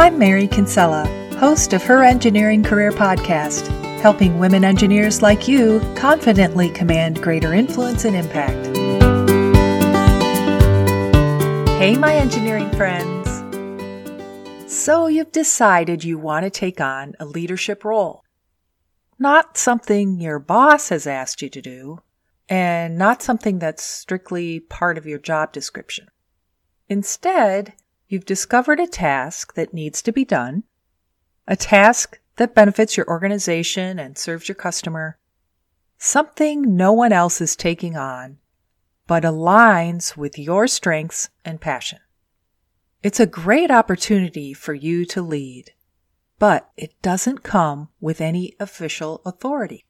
I'm Mary Kinsella, host of Her Engineering Career Podcast, helping women engineers like you confidently command greater influence and impact. Hey, my engineering friends. So, you've decided you want to take on a leadership role. Not something your boss has asked you to do, and not something that's strictly part of your job description. Instead, You've discovered a task that needs to be done, a task that benefits your organization and serves your customer, something no one else is taking on, but aligns with your strengths and passion. It's a great opportunity for you to lead, but it doesn't come with any official authority.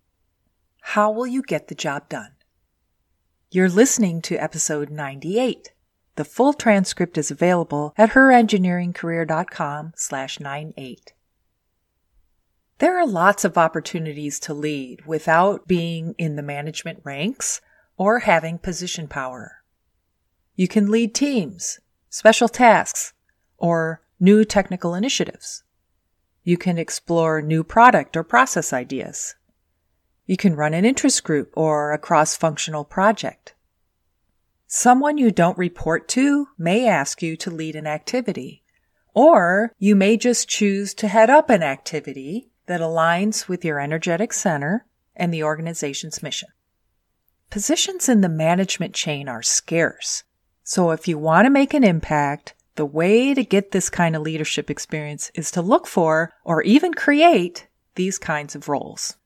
How will you get the job done? You're listening to episode 98 the full transcript is available at herengineeringcareer.com slash 98. There are lots of opportunities to lead without being in the management ranks or having position power. You can lead teams, special tasks, or new technical initiatives. You can explore new product or process ideas. You can run an interest group or a cross-functional project. Someone you don't report to may ask you to lead an activity, or you may just choose to head up an activity that aligns with your energetic center and the organization's mission. Positions in the management chain are scarce. So if you want to make an impact, the way to get this kind of leadership experience is to look for or even create these kinds of roles.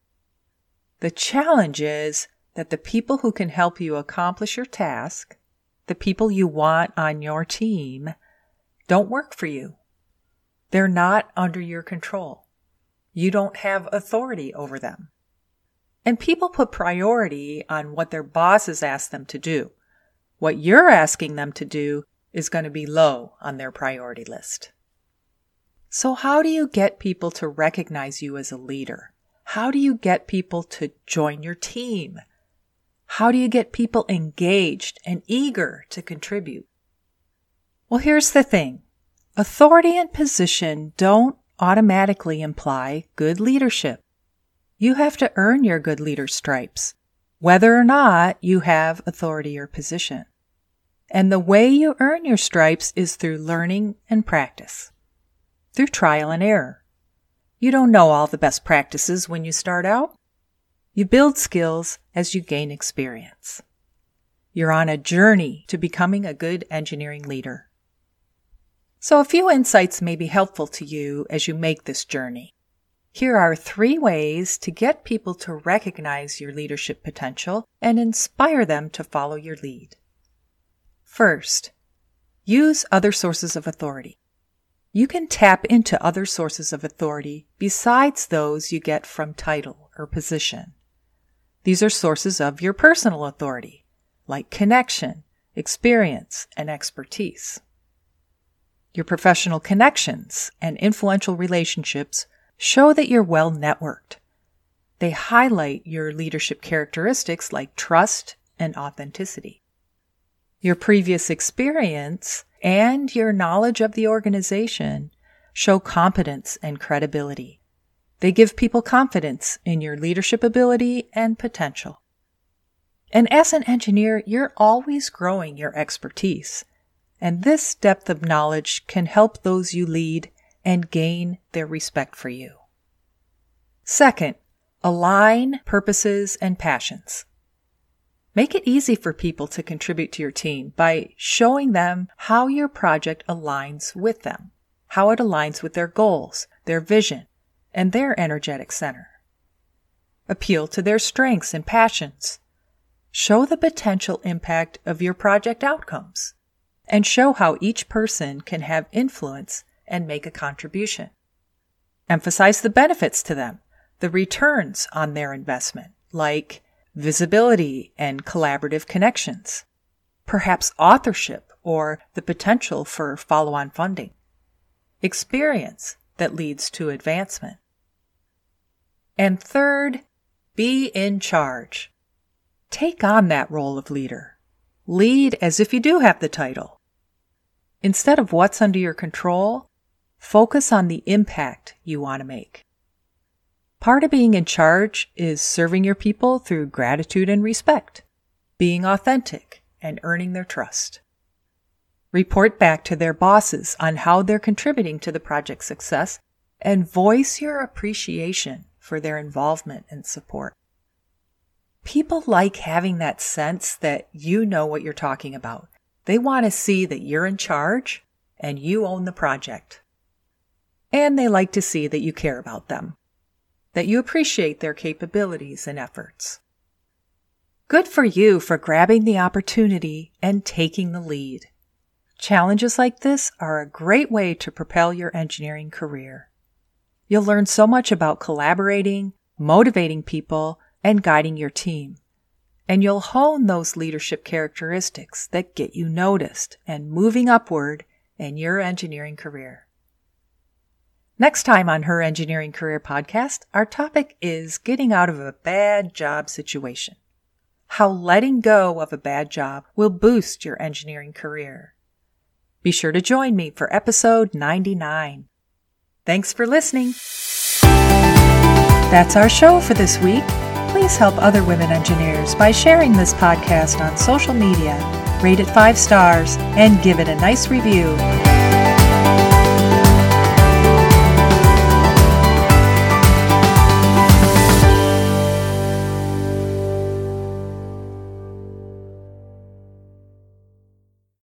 The challenge is that the people who can help you accomplish your task, the people you want on your team, don't work for you. They're not under your control. You don't have authority over them. And people put priority on what their bosses ask them to do. What you're asking them to do is going to be low on their priority list. So how do you get people to recognize you as a leader? How do you get people to join your team? How do you get people engaged and eager to contribute? Well, here's the thing. Authority and position don't automatically imply good leadership. You have to earn your good leader stripes, whether or not you have authority or position. And the way you earn your stripes is through learning and practice, through trial and error. You don't know all the best practices when you start out. You build skills as you gain experience. You're on a journey to becoming a good engineering leader. So a few insights may be helpful to you as you make this journey. Here are three ways to get people to recognize your leadership potential and inspire them to follow your lead. First, use other sources of authority. You can tap into other sources of authority besides those you get from title or position. These are sources of your personal authority, like connection, experience, and expertise. Your professional connections and influential relationships show that you're well networked. They highlight your leadership characteristics like trust and authenticity. Your previous experience and your knowledge of the organization show competence and credibility. They give people confidence in your leadership ability and potential. And as an engineer, you're always growing your expertise. And this depth of knowledge can help those you lead and gain their respect for you. Second, align purposes and passions. Make it easy for people to contribute to your team by showing them how your project aligns with them, how it aligns with their goals, their vision, and their energetic center. Appeal to their strengths and passions. Show the potential impact of your project outcomes and show how each person can have influence and make a contribution. Emphasize the benefits to them, the returns on their investment, like visibility and collaborative connections, perhaps authorship or the potential for follow on funding, experience that leads to advancement, and third, be in charge. Take on that role of leader. Lead as if you do have the title. Instead of what's under your control, Focus on the impact you want to make. Part of being in charge is serving your people through gratitude and respect, being authentic, and earning their trust. Report back to their bosses on how they're contributing to the project's success and voice your appreciation for their involvement and support. People like having that sense that you know what you're talking about. They want to see that you're in charge and you own the project. And they like to see that you care about them that you appreciate their capabilities and efforts. Good for you for grabbing the opportunity and taking the lead. Challenges like this are a great way to propel your engineering career. You'll learn so much about collaborating, motivating people, and guiding your team. And you'll hone those leadership characteristics that get you noticed and moving upward in your engineering career. Next time on Her Engineering Career Podcast, our topic is getting out of a bad job situation. How letting go of a bad job will boost your engineering career. Be sure to join me for episode 99. Thanks for listening. That's our show for this week. Please help other women engineers by sharing this podcast on social media, rate it five stars, and give it a nice review.